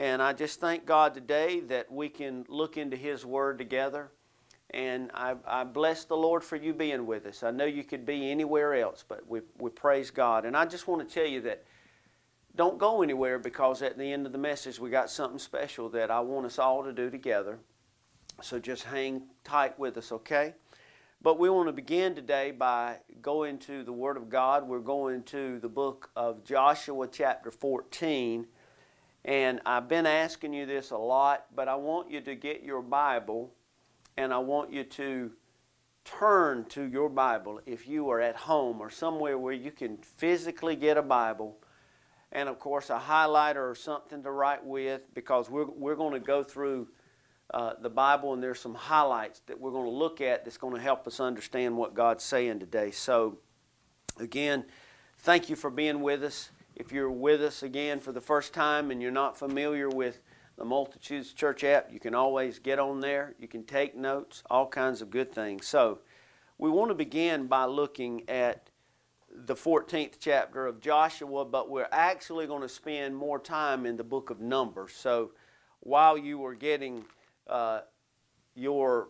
And I just thank God today that we can look into His Word together. And I, I bless the Lord for you being with us. I know you could be anywhere else, but we, we praise God. And I just want to tell you that don't go anywhere because at the end of the message we got something special that I want us all to do together. So just hang tight with us, okay? But we want to begin today by going to the Word of God. We're going to the book of Joshua, chapter 14. And I've been asking you this a lot, but I want you to get your Bible and I want you to turn to your Bible if you are at home or somewhere where you can physically get a Bible and of course a highlighter or something to write with because we're, we're going to go through uh, the Bible and there's some highlights that we're going to look at that's going to help us understand what God's saying today. So, again, thank you for being with us. If you're with us again for the first time and you're not familiar with the Multitudes Church app, you can always get on there. You can take notes, all kinds of good things. So, we want to begin by looking at the 14th chapter of Joshua, but we're actually going to spend more time in the book of Numbers. So while you were getting uh, your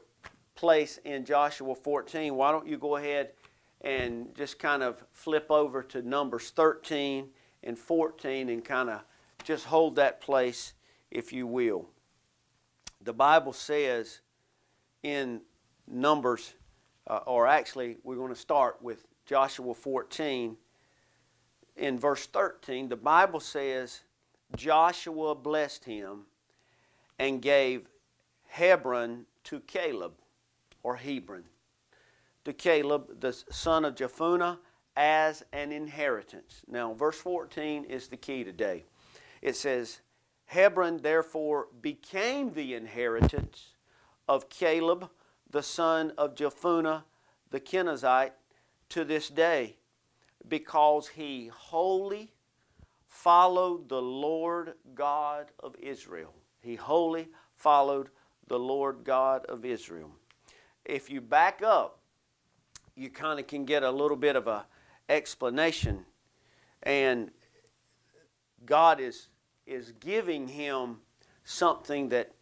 place in Joshua 14, why don't you go ahead and just kind of flip over to Numbers 13 and 14 and kind of just hold that place, if you will. The Bible says in Numbers, uh, or actually, we're going to start with Joshua 14, in verse 13, the Bible says, Joshua blessed him and gave Hebron to Caleb, or Hebron, to Caleb, the son of Jephunneh, as an inheritance. Now, verse 14 is the key today. It says, Hebron therefore became the inheritance of Caleb, the son of Jephunneh, the Kenizzite, to this day because he wholly followed the Lord God of Israel. He wholly followed the Lord God of Israel. If you back up, you kind of can get a little bit of a explanation and God is is giving him something that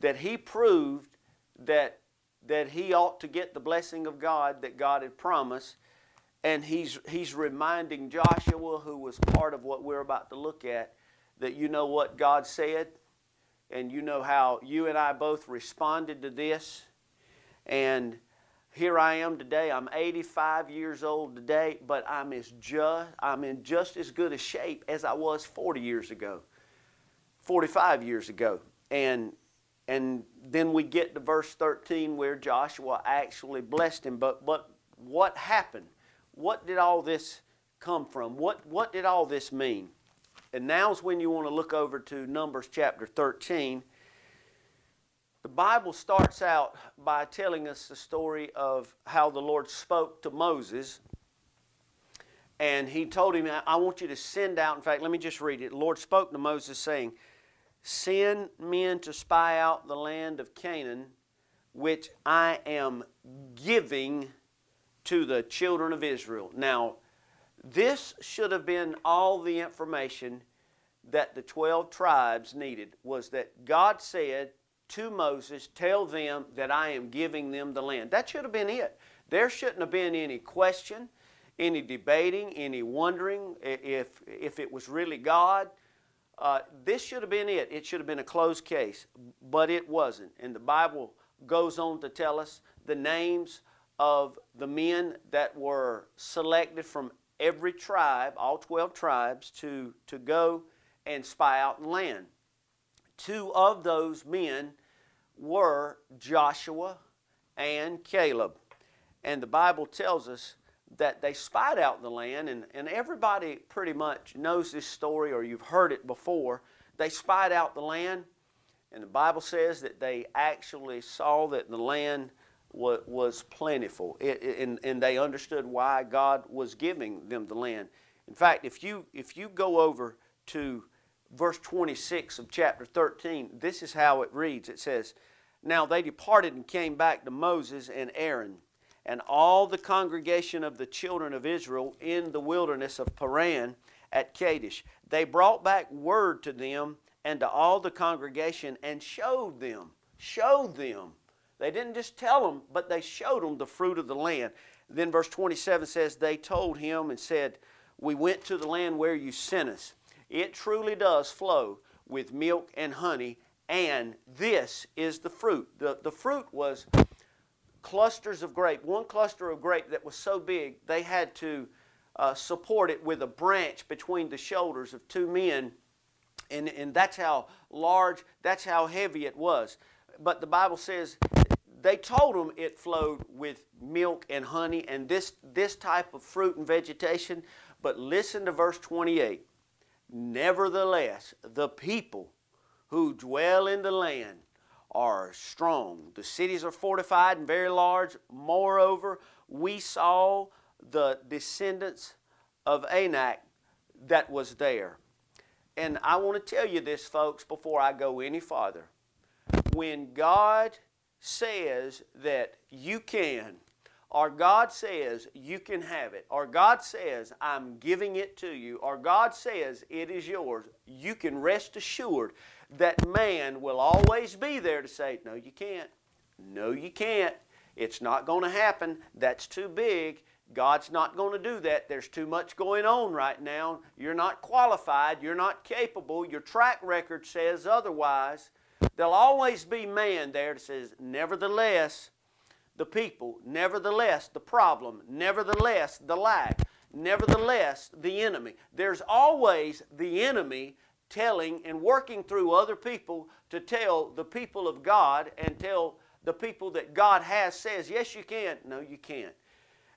that he proved that that he ought to get the blessing of God that God had promised. And he's, he's reminding Joshua, who was part of what we're about to look at, that you know what God said, and you know how you and I both responded to this. And here I am today. I'm 85 years old today, but I'm as just I'm in just as good a shape as I was 40 years ago, 45 years ago. And and then we get to verse 13 where Joshua actually blessed him. But, but what happened? What did all this come from? What, what did all this mean? And now's when you want to look over to Numbers chapter 13. The Bible starts out by telling us the story of how the Lord spoke to Moses. And he told him, I want you to send out. In fact, let me just read it. The Lord spoke to Moses, saying, Send men to spy out the land of Canaan, which I am giving to the children of Israel. Now, this should have been all the information that the 12 tribes needed was that God said to Moses, Tell them that I am giving them the land. That should have been it. There shouldn't have been any question, any debating, any wondering if, if it was really God. Uh, this should have been it. It should have been a closed case, but it wasn't. And the Bible goes on to tell us the names of the men that were selected from every tribe, all 12 tribes, to, to go and spy out the land. Two of those men were Joshua and Caleb. And the Bible tells us that they spied out the land, and, and everybody pretty much knows this story or you've heard it before. They spied out the land, and the Bible says that they actually saw that the land was, was plentiful, it, it, and, and they understood why God was giving them the land. In fact, if you, if you go over to verse 26 of chapter 13, this is how it reads. It says, Now they departed and came back to Moses and Aaron and all the congregation of the children of Israel in the wilderness of Paran at Kadesh. They brought back word to them and to all the congregation and showed them, showed them. They didn't just tell them, but they showed them the fruit of the land. Then verse 27 says, They told him and said, We went to the land where you sent us. It truly does flow with milk and honey, and this is the fruit. The, the fruit was clusters of grape, one cluster of grape that was so big they had to uh, support it with a branch between the shoulders of two men. And, and that's how large, that's how heavy it was. But the Bible says they told them it flowed with milk and honey and this, this type of fruit and vegetation. But listen to verse 28. Nevertheless, the people who dwell in the land are strong. The cities are fortified and very large. Moreover, we saw the descendants of Anak that was there. And I want to tell you this, folks, before I go any farther. When God says that you can, or God says you can have it, or God says I'm giving it to you, or God says it is yours, you can rest assured that man will always be there to say, No, you can't. No, you can't. It's not going to happen. That's too big. God's not going to do that. There's too much going on right now. You're not qualified. You're not capable. Your track record says otherwise. There'll always be man there that says, Nevertheless, the people, nevertheless, the problem, nevertheless, the lack, nevertheless, the enemy. There's always the enemy telling and working through other people to tell the people of God and tell the people that God has says, yes, you can. No, you can't.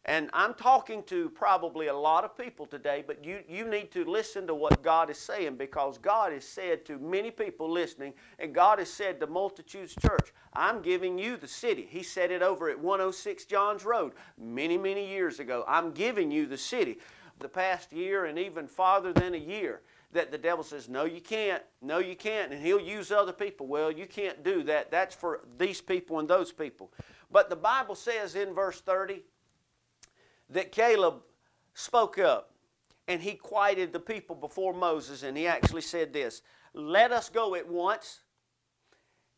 And I'm talking to probably a lot of people today, but you, you need to listen to what God is saying because God has said to many people listening, and God has said to Multitudes Church, I'm giving you the city. He said it over at 106 Johns Road many, many years ago. I'm giving you the city. The past year and even farther than a year, that the devil says, No, you can't. No, you can't. And he'll use other people. Well, you can't do that. That's for these people and those people. But the Bible says in verse 30 that Caleb spoke up and he quieted the people before Moses. And he actually said this Let us go at once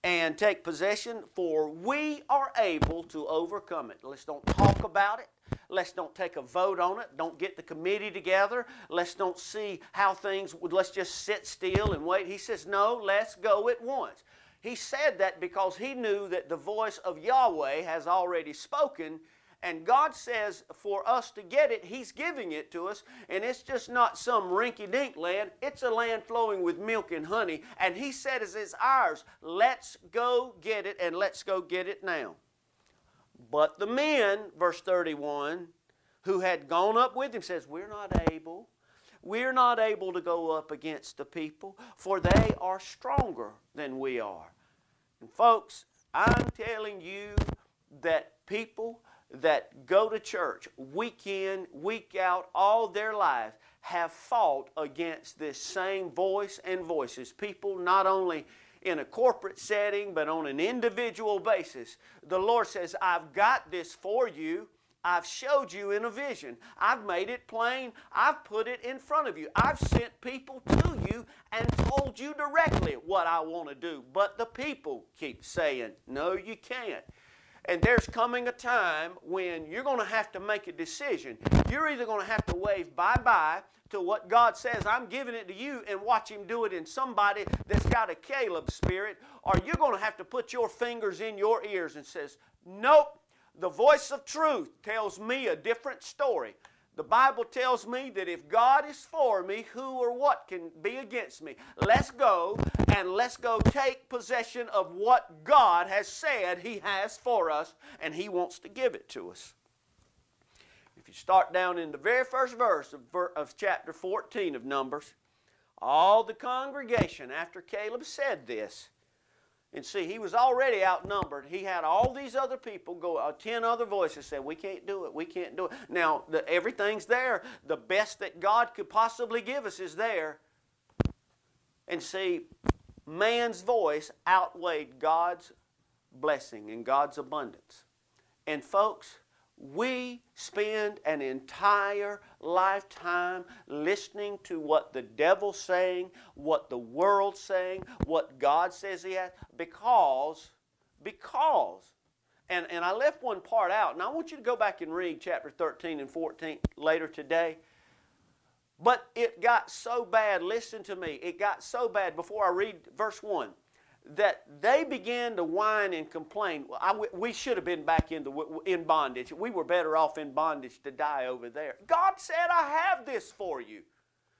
and take possession, for we are able to overcome it. Let's don't talk about it. Let's don't take a vote on it. Don't get the committee together. Let's don't see how things would, let's just sit still and wait. He says, No, let's go at once. He said that because he knew that the voice of Yahweh has already spoken. And God says for us to get it, He's giving it to us. And it's just not some rinky dink land, it's a land flowing with milk and honey. And He said, As It's ours. Let's go get it, and let's go get it now. But the men, verse 31, who had gone up with him says, We're not able. We're not able to go up against the people, for they are stronger than we are. And folks, I'm telling you that people that go to church week in, week out, all their lives have fought against this same voice and voices. People not only in a corporate setting, but on an individual basis. The Lord says, I've got this for you. I've showed you in a vision. I've made it plain. I've put it in front of you. I've sent people to you and told you directly what I want to do. But the people keep saying, No, you can't. And there's coming a time when you're going to have to make a decision. You're either going to have to wave bye bye to what God says, I'm giving it to you, and watch Him do it in somebody that's got a Caleb spirit, or you're going to have to put your fingers in your ears and says, Nope, the voice of truth tells me a different story. The Bible tells me that if God is for me, who or what can be against me? Let's go and let's go take possession of what God has said He has for us, and He wants to give it to us. If you start down in the very first verse of, of chapter 14 of Numbers, all the congregation, after Caleb said this, and see, he was already outnumbered. He had all these other people go, uh, 10 other voices said, We can't do it, we can't do it. Now, the, everything's there. The best that God could possibly give us is there. And see, man's voice outweighed God's blessing and God's abundance. And folks, we spend an entire lifetime listening to what the devil's saying, what the world's saying, what God says he has, because, because, and, and I left one part out, and I want you to go back and read chapter 13 and 14 later today. But it got so bad, listen to me, it got so bad before I read verse 1 that they began to whine and complain. I, we should have been back in, the, in bondage. We were better off in bondage to die over there. God said, I have this for you.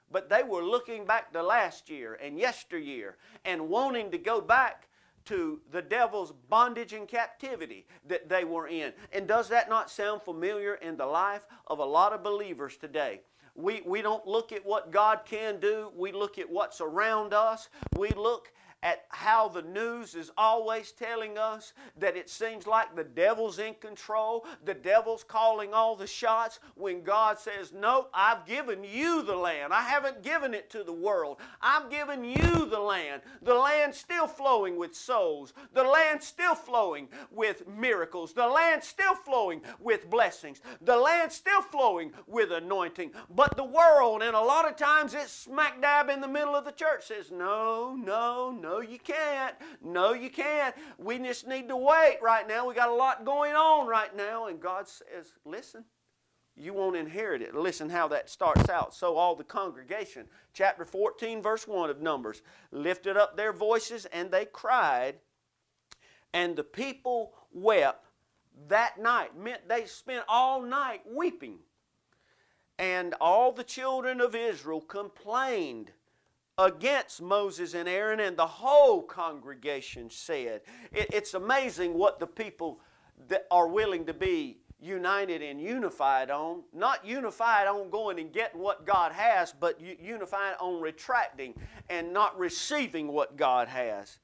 But they were looking back to last year and yesteryear and wanting to go back to the devil's bondage and captivity that they were in. And does that not sound familiar in the life of a lot of believers today? We, we don't look at what God can do. We look at what's around us. We look at how the news is always telling us that it seems like the devil's in control, the devil's calling all the shots, when God says, No, I've given you the land. I haven't given it to the world. I've given you the land. The land's still flowing with souls, the land's still flowing with miracles, the land's still flowing with blessings, the land's still flowing with anointing. But the world, and a lot of times it's smack dab in the middle of the church, says, No, no, no. No, you can't. No, you can't. We just need to wait right now. We got a lot going on right now. And God says, listen, you won't inherit it. Listen how that starts out. So all the congregation, chapter 14, verse 1 of Numbers, lifted up their voices and they cried, and the people wept that night. Meant they spent all night weeping. And all the children of Israel complained against Moses and Aaron, and the whole congregation said. It, it's amazing what the people that are willing to be united and unified on. Not unified on going and getting what God has, but unified on retracting and not receiving what God has.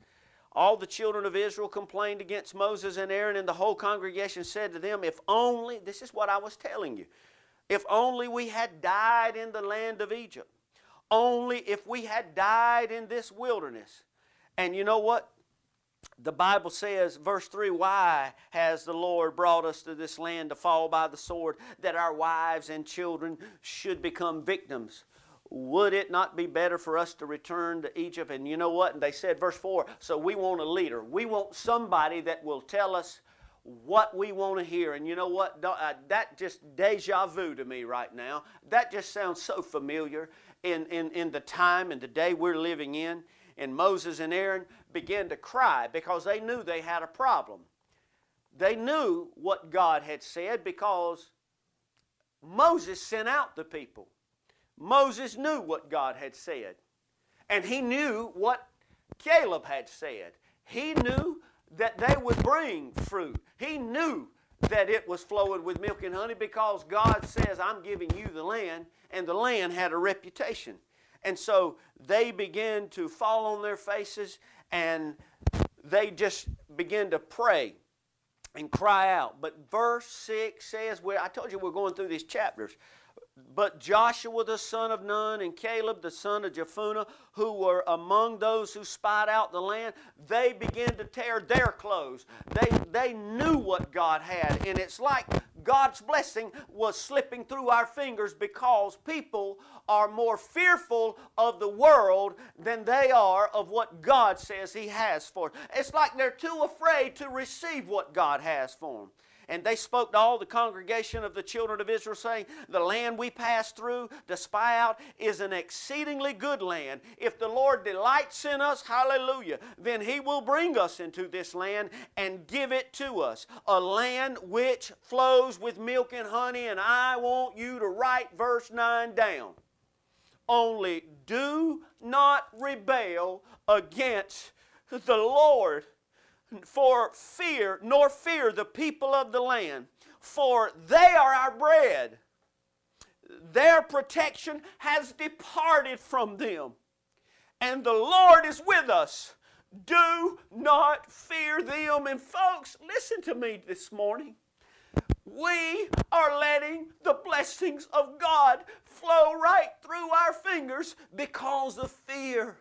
All the children of Israel complained against Moses and Aaron, and the whole congregation said to them, If only, this is what I was telling you, if only we had died in the land of Egypt only if we had died in this wilderness. And you know what? The Bible says, verse 3 Why has the Lord brought us to this land to fall by the sword, that our wives and children should become victims? Would it not be better for us to return to Egypt? And you know what? And they said, verse 4 So we want a leader. We want somebody that will tell us what we want to hear. And you know what? Uh, that just deja vu to me right now. That just sounds so familiar in, in, in the time and the day we're living in. And Moses and Aaron began to cry because they knew they had a problem. They knew what God had said because Moses sent out the people. Moses knew what God had said. And he knew what Caleb had said. He knew that they would bring fruit. He knew that it was flowing with milk and honey because God says, I'm giving you the land and the land had a reputation. And so they began to fall on their faces and they just began to pray and cry out. But verse 6 says, where I told you we're going through these chapters. But Joshua the son of Nun and Caleb the son of Jephunneh, who were among those who spied out the land, they began to tear their clothes. They, they knew what God had. And it's like God's blessing was slipping through our fingers because people are more fearful of the world than they are of what God says He has for them. It's like they're too afraid to receive what God has for them. And they spoke to all the congregation of the children of Israel, saying, The land we pass through to spy out is an exceedingly good land. If the Lord delights in us, hallelujah, then He will bring us into this land and give it to us. A land which flows with milk and honey. And I want you to write verse 9 down. Only do not rebel against the Lord for fear, nor fear the people of the land, for they are our bread. Their protection has departed from them, and the Lord is with us. Do not fear them. And folks, listen to me this morning. We are letting the blessings of God flow right through our fingers because of fear.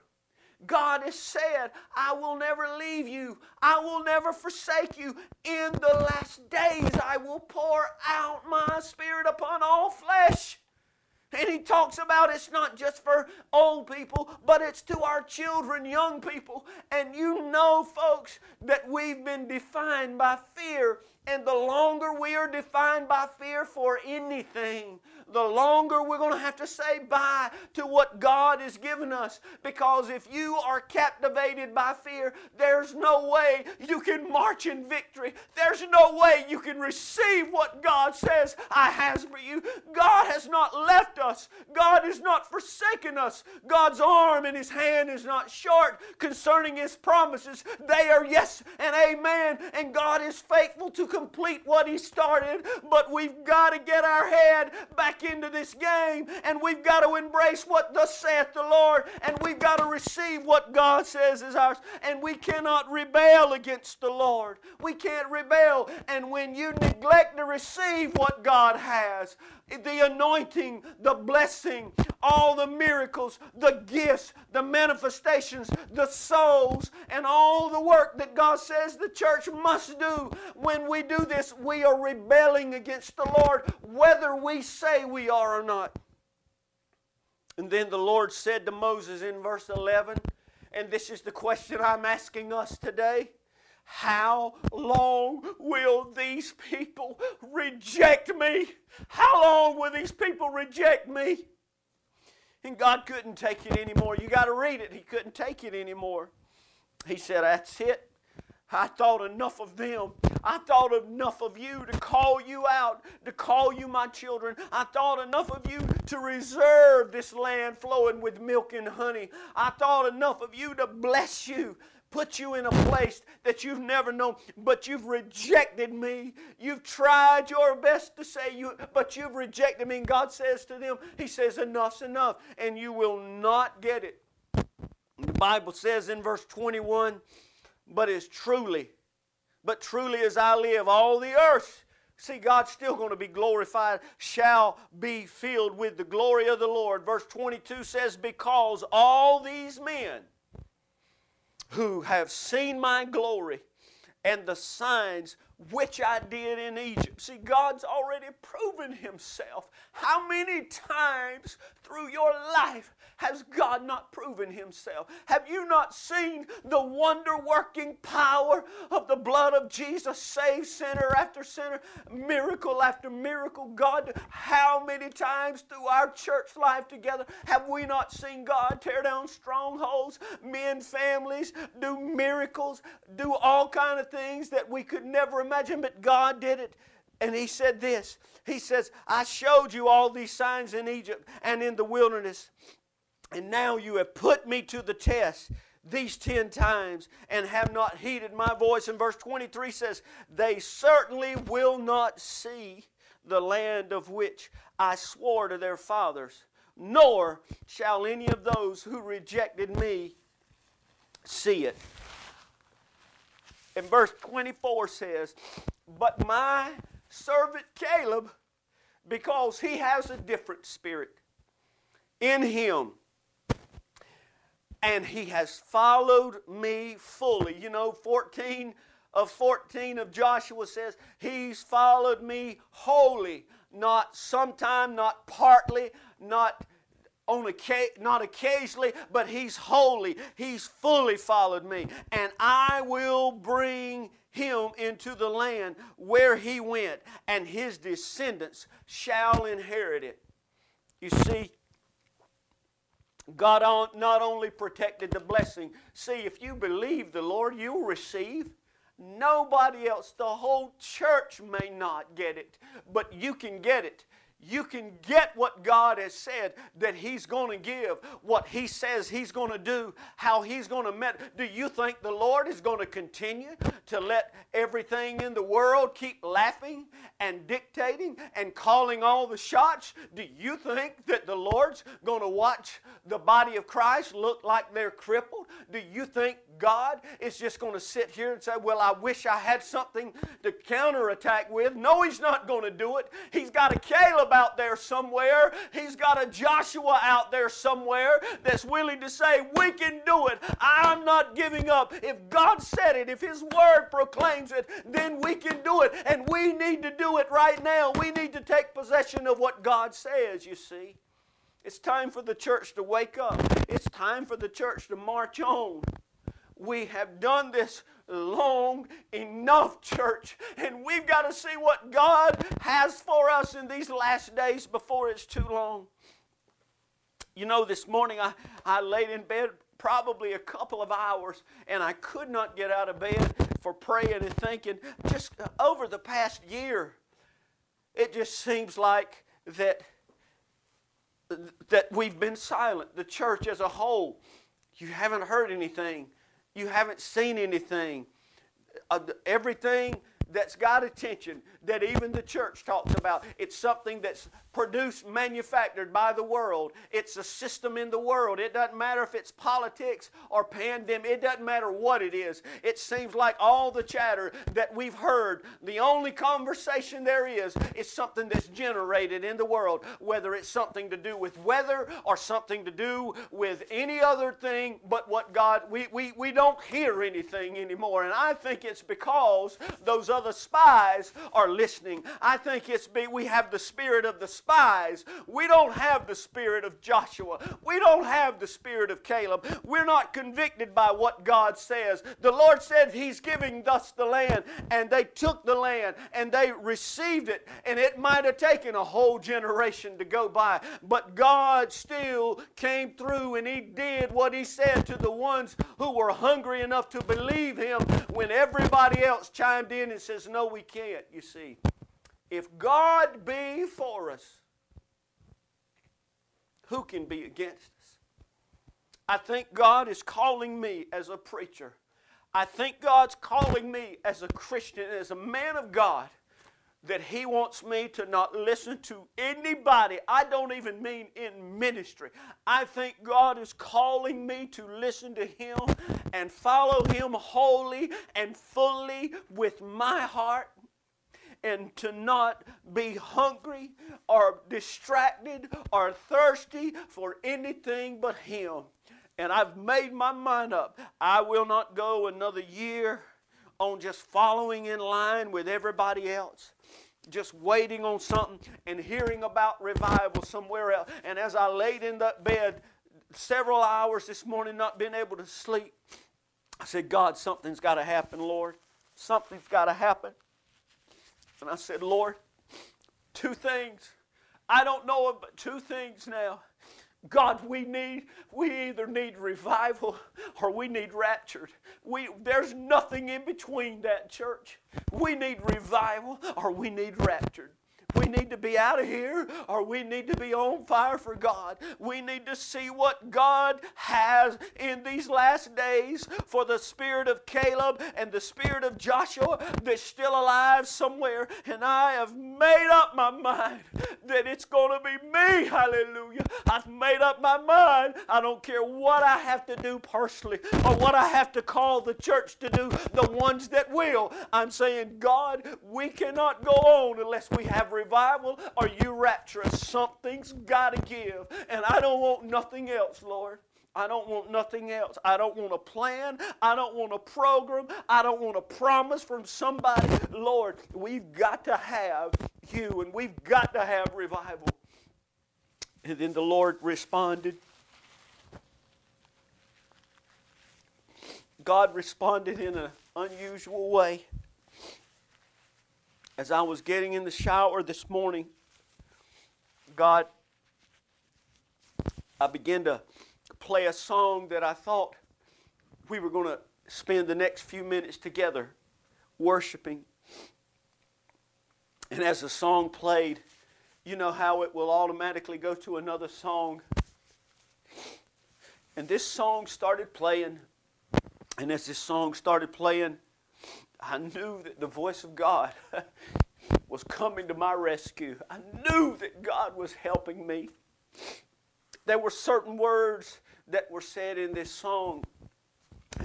God has said, I will never leave you, I will never forsake you. In the last days, I will pour out my Spirit upon all flesh. And he talks about it's not just for old people, but it's to our children, young people. And you know, folks, that we've been defined by fear. And the longer we are defined by fear for anything, the longer we're going to have to say bye to what God has given us. Because if you are captivated by fear, there's no way you can march in victory. There's no way you can receive what God says I has for you. God has not left us. God has not forsaken us. God's arm and His hand is not short concerning His promises. They are yes and amen. And God is faithful to complete what He started. But we've got to get our head back into this game and we've got to embrace what thus saith the Lord and we've got to receive what God says is ours. And we cannot rebel against the Lord. We can't rebel. And when you neglect to receive what God has, the anointing, the blessing, all the miracles, the gifts, the manifestations, the souls, and all the work that God says the church must do. When we do this, we are rebelling against the Lord, whether we say we are or not. And then the Lord said to Moses in verse 11, and this is the question I'm asking us today. How long will these people reject me? How long will these people reject me? And God couldn't take it anymore. You got to read it. He couldn't take it anymore. He said, That's it. I thought enough of them. I thought enough of you to call you out, to call you my children. I thought enough of you to reserve this land flowing with milk and honey. I thought enough of you to bless you, put you in a place that you've never known, but you've rejected me. You've tried your best to say you, but you've rejected me. And God says to them, He says, enough's enough, and you will not get it. The Bible says in verse 21 but as truly, but truly as I live, all the earth, see, God's still going to be glorified, shall be filled with the glory of the Lord. Verse 22 says, Because all these men who have seen my glory and the signs which I did in Egypt. See, God's already proven Himself. How many times through your life has God not proven Himself? Have you not seen the wonder working power of the blood of Jesus save sinner after sinner, miracle after miracle? God, how many times through our church life together have we not seen God tear down strongholds, mend families, do miracles, do all kind of things that we could never imagine, but God did it. And he said this He says, I showed you all these signs in Egypt and in the wilderness, and now you have put me to the test these ten times and have not heeded my voice. And verse 23 says, They certainly will not see the land of which I swore to their fathers, nor shall any of those who rejected me see it. And verse 24 says, But my servant Caleb, because he has a different spirit in him, and he has followed me fully. You know, 14 of 14 of Joshua says, He's followed me wholly, not sometime, not partly, not on not occasionally, but he's holy. He's fully followed me. And I will bring him into the land where he went, and his descendants shall inherit it. You see, God not only protected the blessing, see, if you believe the Lord, you'll receive. Nobody else, the whole church may not get it, but you can get it you can get what God has said that He's going to give, what He says He's going to do, how He's going to met. Do you think the Lord is going to continue to let everything in the world keep laughing and dictating and calling all the shots? Do you think that the Lord's going to watch the body of Christ look like they're crippled? Do you think God is just going to sit here and say, Well, I wish I had something to counterattack with? No, He's not going to do it. He's got a Caleb out there somewhere. He's got a Joshua out there somewhere that's willing to say, We can do it. I'm not giving up. If God said it, if His Word proclaims it, then we can do it. And we need to do it right now. We need to take possession of what God says, you see. It's time for the church to wake up. It's time for the church to march on. We have done this long enough, church, and we've got to see what God has for us in these last days before it's too long. You know, this morning I, I laid in bed probably a couple of hours and I could not get out of bed for praying and thinking. Just uh, over the past year, it just seems like that, that we've been silent, the church as a whole. You haven't heard anything you haven't seen anything. Uh, everything that's got attention that even the church talks about. It's something that's produced, manufactured by the world. It's a system in the world. It doesn't matter if it's politics or pandemic, it doesn't matter what it is. It seems like all the chatter that we've heard, the only conversation there is, is something that's generated in the world, whether it's something to do with weather or something to do with any other thing but what God, we, we, we don't hear anything anymore. And I think it's because those other spies are listening. I think it's be, we have the spirit of the spies. We don't have the spirit of Joshua. We don't have the spirit of Caleb. We're not convicted by what God says. The Lord said He's giving us the land, and they took the land and they received it, and it might have taken a whole generation to go by, but God still came through and He did what He said to the ones who were hungry enough to believe Him when everybody else chimed in and says, No, we can't, you see. If God be for us, who can be against us? I think God is calling me as a preacher. I think God's calling me as a Christian, as a man of God, that He wants me to not listen to anybody. I don't even mean in ministry. I think God is calling me to listen to Him and follow Him wholly and fully with my heart and to not be hungry or distracted or thirsty for anything but Him. And I've made my mind up. I will not go another year on just following in line with everybody else just waiting on something and hearing about revival somewhere else. And as I laid in that bed several hours this morning, not being able to sleep, I said, God, something's got to happen, Lord. Something's got to happen. And I said, Lord, two things. I don't know of but two things now. God, we need, we either need revival or we need raptured. We, there's nothing in between that, church. We need revival or we need raptured. We need to be out of here or we need to be on fire for God. We need to see what God has in these last days for the spirit of Caleb and the spirit of Joshua that's still alive somewhere. And I have made up my mind that it's going to be me. Hallelujah. I've made up my mind. I don't care what I have to do personally or what I have to call the church to do, the ones that will. I'm saying, God, we cannot go on unless we have revival or you rapturous. Something's got to give. And I don't want nothing else, Lord. I don't want nothing else. I don't want a plan. I don't want a program. I don't want a promise from somebody. Lord, we've got to have you and we've got to have revival. And then the Lord responded. God responded in an unusual way as I was getting in the shower this morning, God, I began to play a song that I thought we were going to spend the next few minutes together worshiping. And as the song played, you know how it will automatically go to another song. And this song started playing. And as this song started playing, I knew that the voice of God was coming to my rescue. I knew that God was helping me. There were certain words that were said in this song,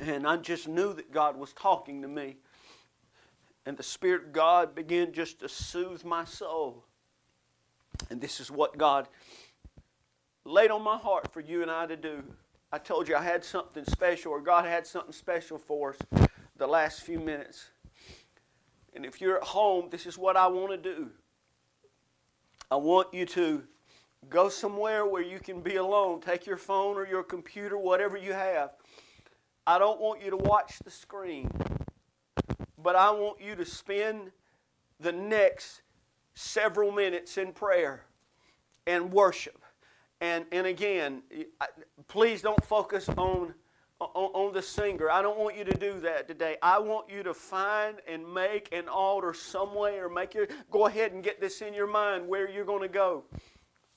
and I just knew that God was talking to me. And the Spirit of God began just to soothe my soul. And this is what God laid on my heart for you and I to do. I told you I had something special, or God had something special for us the last few minutes. And if you're at home, this is what I want to do. I want you to go somewhere where you can be alone. Take your phone or your computer, whatever you have. I don't want you to watch the screen, but I want you to spend the next several minutes in prayer and worship. And, and again, please don't focus on, on, the singer. I don't want you to do that today. I want you to find and make an altar somewhere. Make your, go ahead and get this in your mind where you're going to go.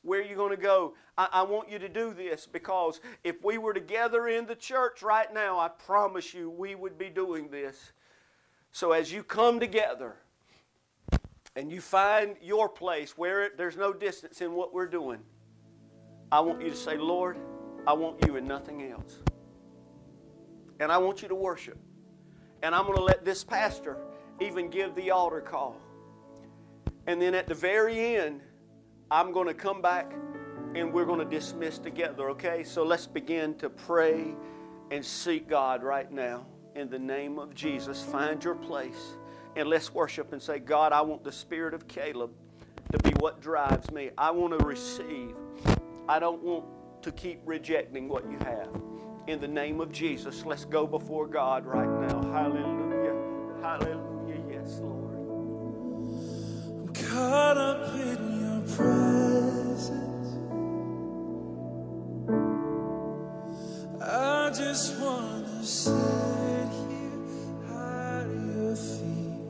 Where you're going to go. I, I want you to do this because if we were together in the church right now, I promise you we would be doing this. So as you come together and you find your place where it, there's no distance in what we're doing, I want you to say, Lord, I want you and nothing else. And I want you to worship. And I'm going to let this pastor even give the altar call. And then at the very end, I'm going to come back and we're going to dismiss together, okay? So let's begin to pray and seek God right now. In the name of Jesus, find your place and let's worship and say, God, I want the spirit of Caleb to be what drives me. I want to receive. I don't want to keep rejecting what you have. In the name of Jesus, let's go before God right now. Hallelujah. Hallelujah. Yes, Lord. I'm caught up in your presence. I just want to sit here at your feet.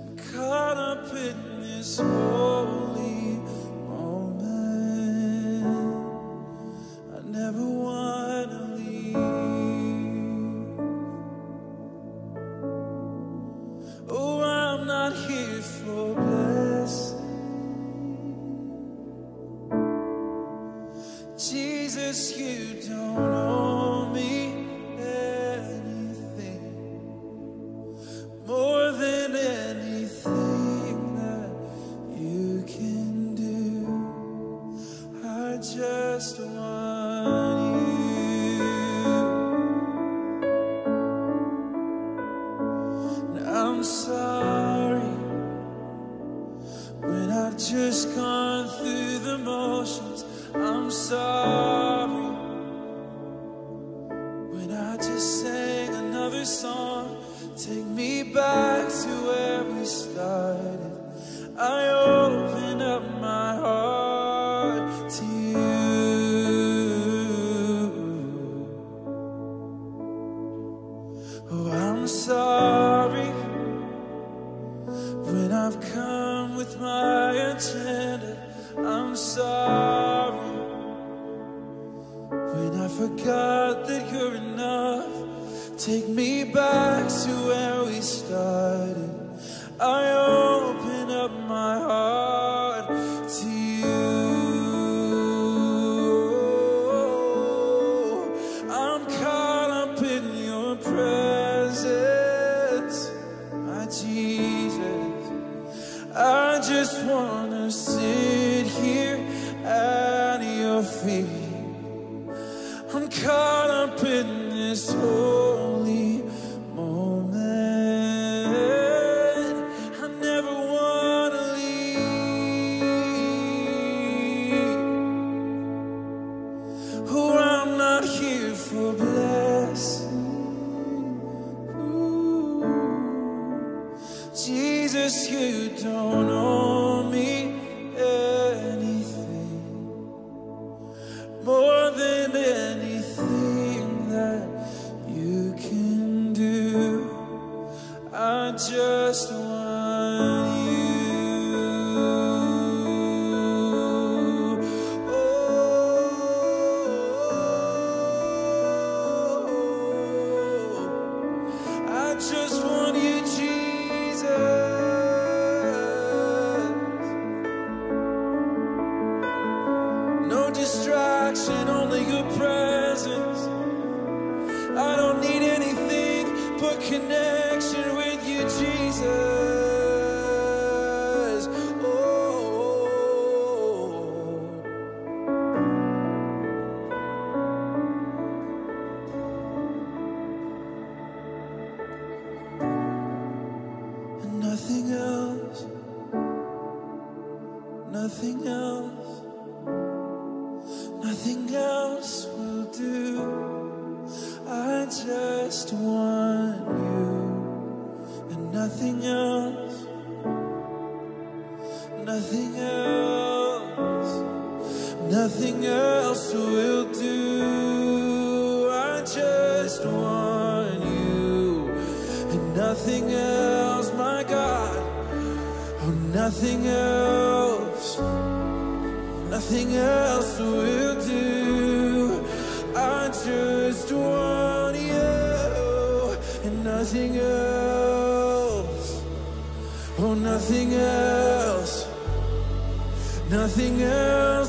I'm caught up in this holy just want I'm caught up in this holy nothing else, nothing else, nothing else will do. I just want you. And nothing else, nothing else, nothing else will do. Nothing else, nothing else will do. I just want you and nothing else. Oh, nothing else, nothing else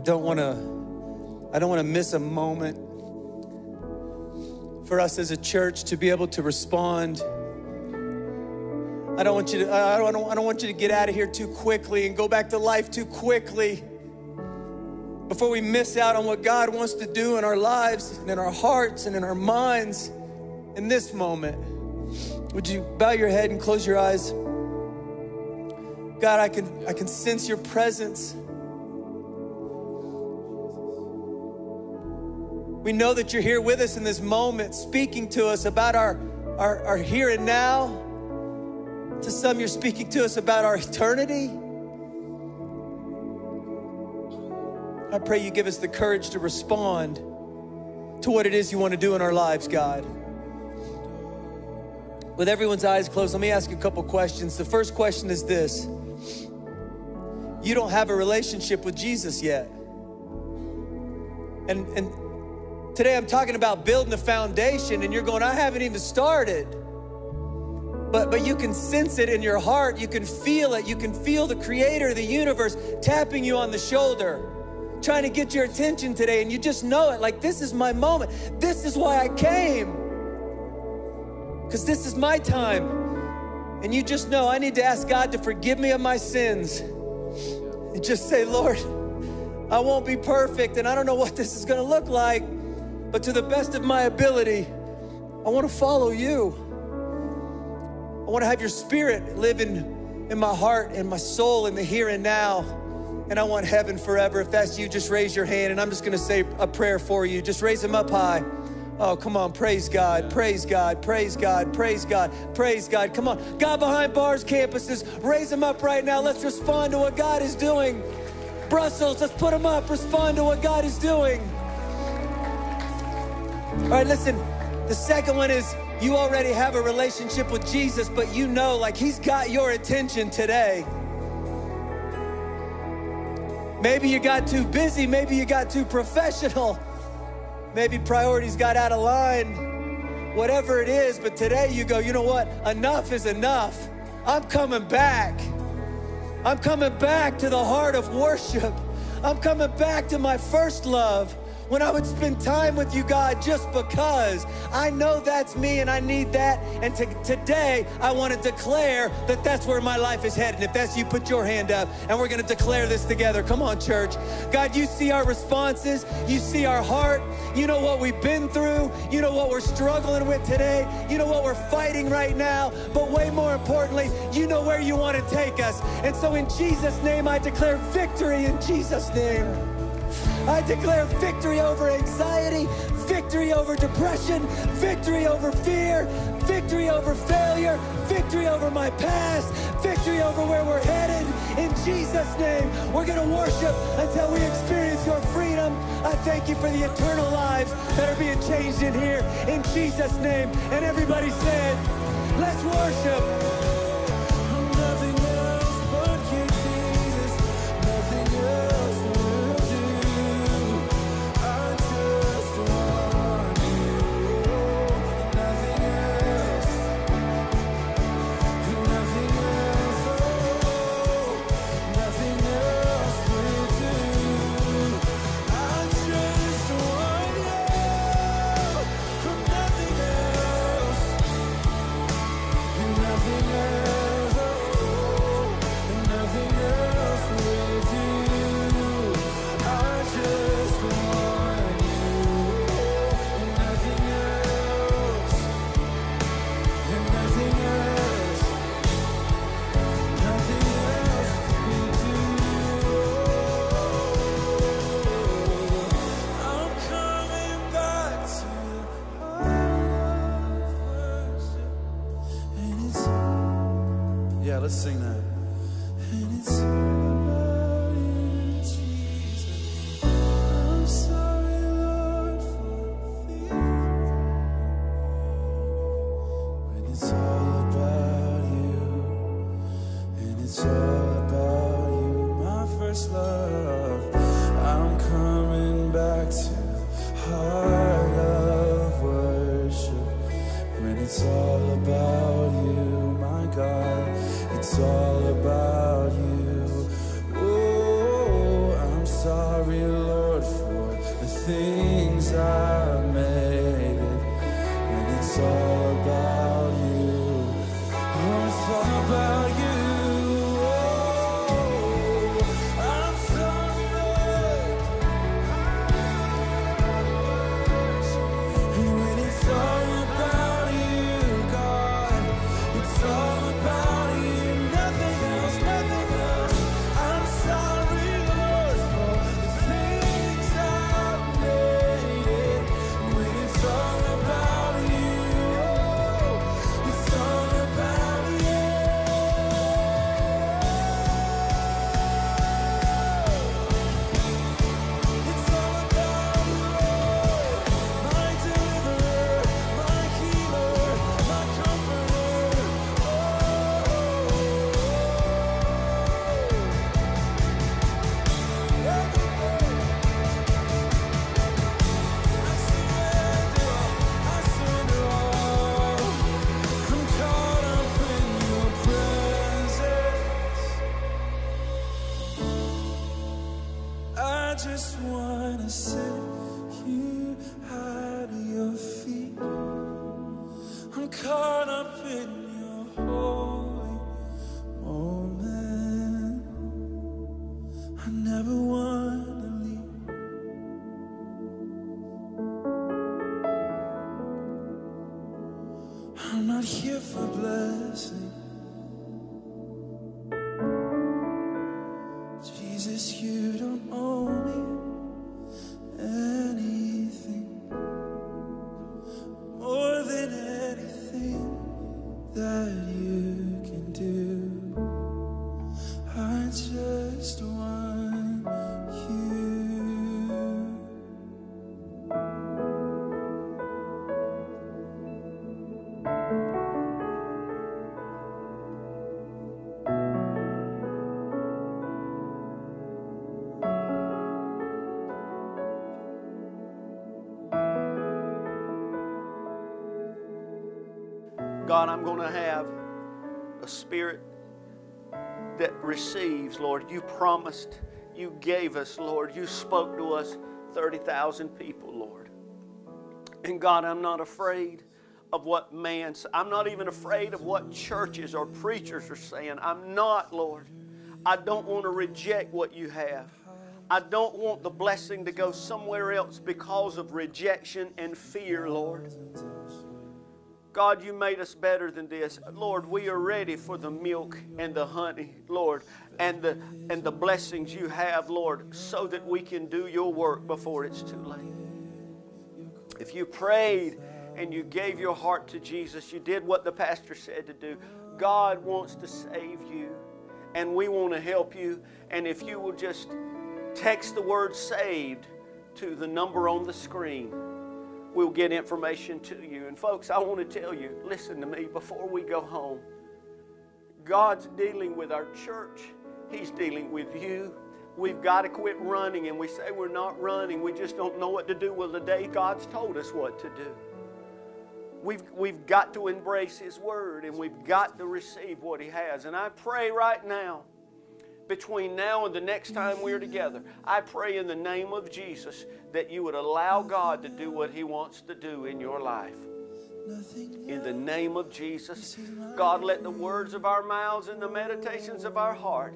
I don't want to I don't want to miss a moment for us as a church to be able to respond. I don't want you to I don't, I don't want you to get out of here too quickly and go back to life too quickly before we miss out on what God wants to do in our lives and in our hearts and in our minds in this moment. Would you bow your head and close your eyes? God, I can I can sense your presence. We know that you're here with us in this moment, speaking to us about our, our, our here and now. To some, you're speaking to us about our eternity. I pray you give us the courage to respond to what it is you want to do in our lives, God. With everyone's eyes closed, let me ask a couple questions. The first question is this You don't have a relationship with Jesus yet. And, and Today I'm talking about building the foundation and you're going, I haven't even started. But but you can sense it in your heart, you can feel it, you can feel the creator of the universe tapping you on the shoulder, trying to get your attention today, and you just know it like this is my moment. This is why I came. Because this is my time. And you just know I need to ask God to forgive me of my sins. And just say, Lord, I won't be perfect, and I don't know what this is gonna look like. But to the best of my ability, I want to follow you. I want to have your spirit live in, in my heart and my soul in the here and now. And I want heaven forever. If that's you, just raise your hand and I'm just going to say a prayer for you. Just raise them up high. Oh, come on. Praise God. Praise God. Praise God. Praise God. Praise God. Come on. God behind bars campuses, raise them up right now. Let's respond to what God is doing. Brussels, let's put them up. Respond to what God is doing. All right, listen. The second one is you already have a relationship with Jesus, but you know, like, He's got your attention today. Maybe you got too busy, maybe you got too professional, maybe priorities got out of line, whatever it is, but today you go, you know what? Enough is enough. I'm coming back. I'm coming back to the heart of worship. I'm coming back to my first love when I would spend time with you, God, just because I know that's me and I need that. And to, today, I want to declare that that's where my life is headed. If that's you, put your hand up and we're going to declare this together. Come on, church. God, you see our responses, you see our heart, you know what we've been through, you know what we're struggling with today, you know what we're fighting right now, but way more importantly, you know where you want to take us. And so, in Jesus' name, I declare victory in Jesus' name. I declare victory over anxiety, victory over depression, victory over fear, victory over failure, victory over my past, victory over where we're headed. In Jesus' name, we're going to worship until we experience your freedom. I thank you for the eternal lives that are being changed in here. In Jesus' name. And everybody said, let's worship. Let's sing that. God, I'm going to have a spirit that receives, Lord. You promised, you gave us, Lord. You spoke to us, 30,000 people, Lord. And God, I'm not afraid of what man's, I'm not even afraid of what churches or preachers are saying. I'm not, Lord. I don't want to reject what you have. I don't want the blessing to go somewhere else because of rejection and fear, Lord. God, you made us better than this. Lord, we are ready for the milk and the honey, Lord, and the and the blessings you have, Lord, so that we can do your work before it's too late. If you prayed and you gave your heart to Jesus, you did what the pastor said to do. God wants to save you, and we want to help you. And if you will just text the word saved to the number on the screen, we'll get information to you. And folks, I want to tell you listen to me before we go home. God's dealing with our church, He's dealing with you. We've got to quit running, and we say we're not running. We just don't know what to do. Well, today God's told us what to do. We've, we've got to embrace His Word and we've got to receive what He has. And I pray right now, between now and the next time we're together, I pray in the name of Jesus that you would allow God to do what He wants to do in your life. In the name of Jesus, God, let the words of our mouths and the meditations of our heart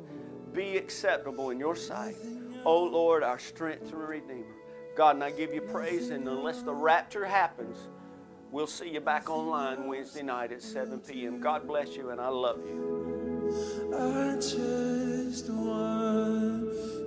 be acceptable in your sight. Oh Lord, our strength and Redeemer. God, and I give you praise, and unless the rapture happens, we'll see you back online Wednesday night at 7 p.m. God bless you, and I love you. I just want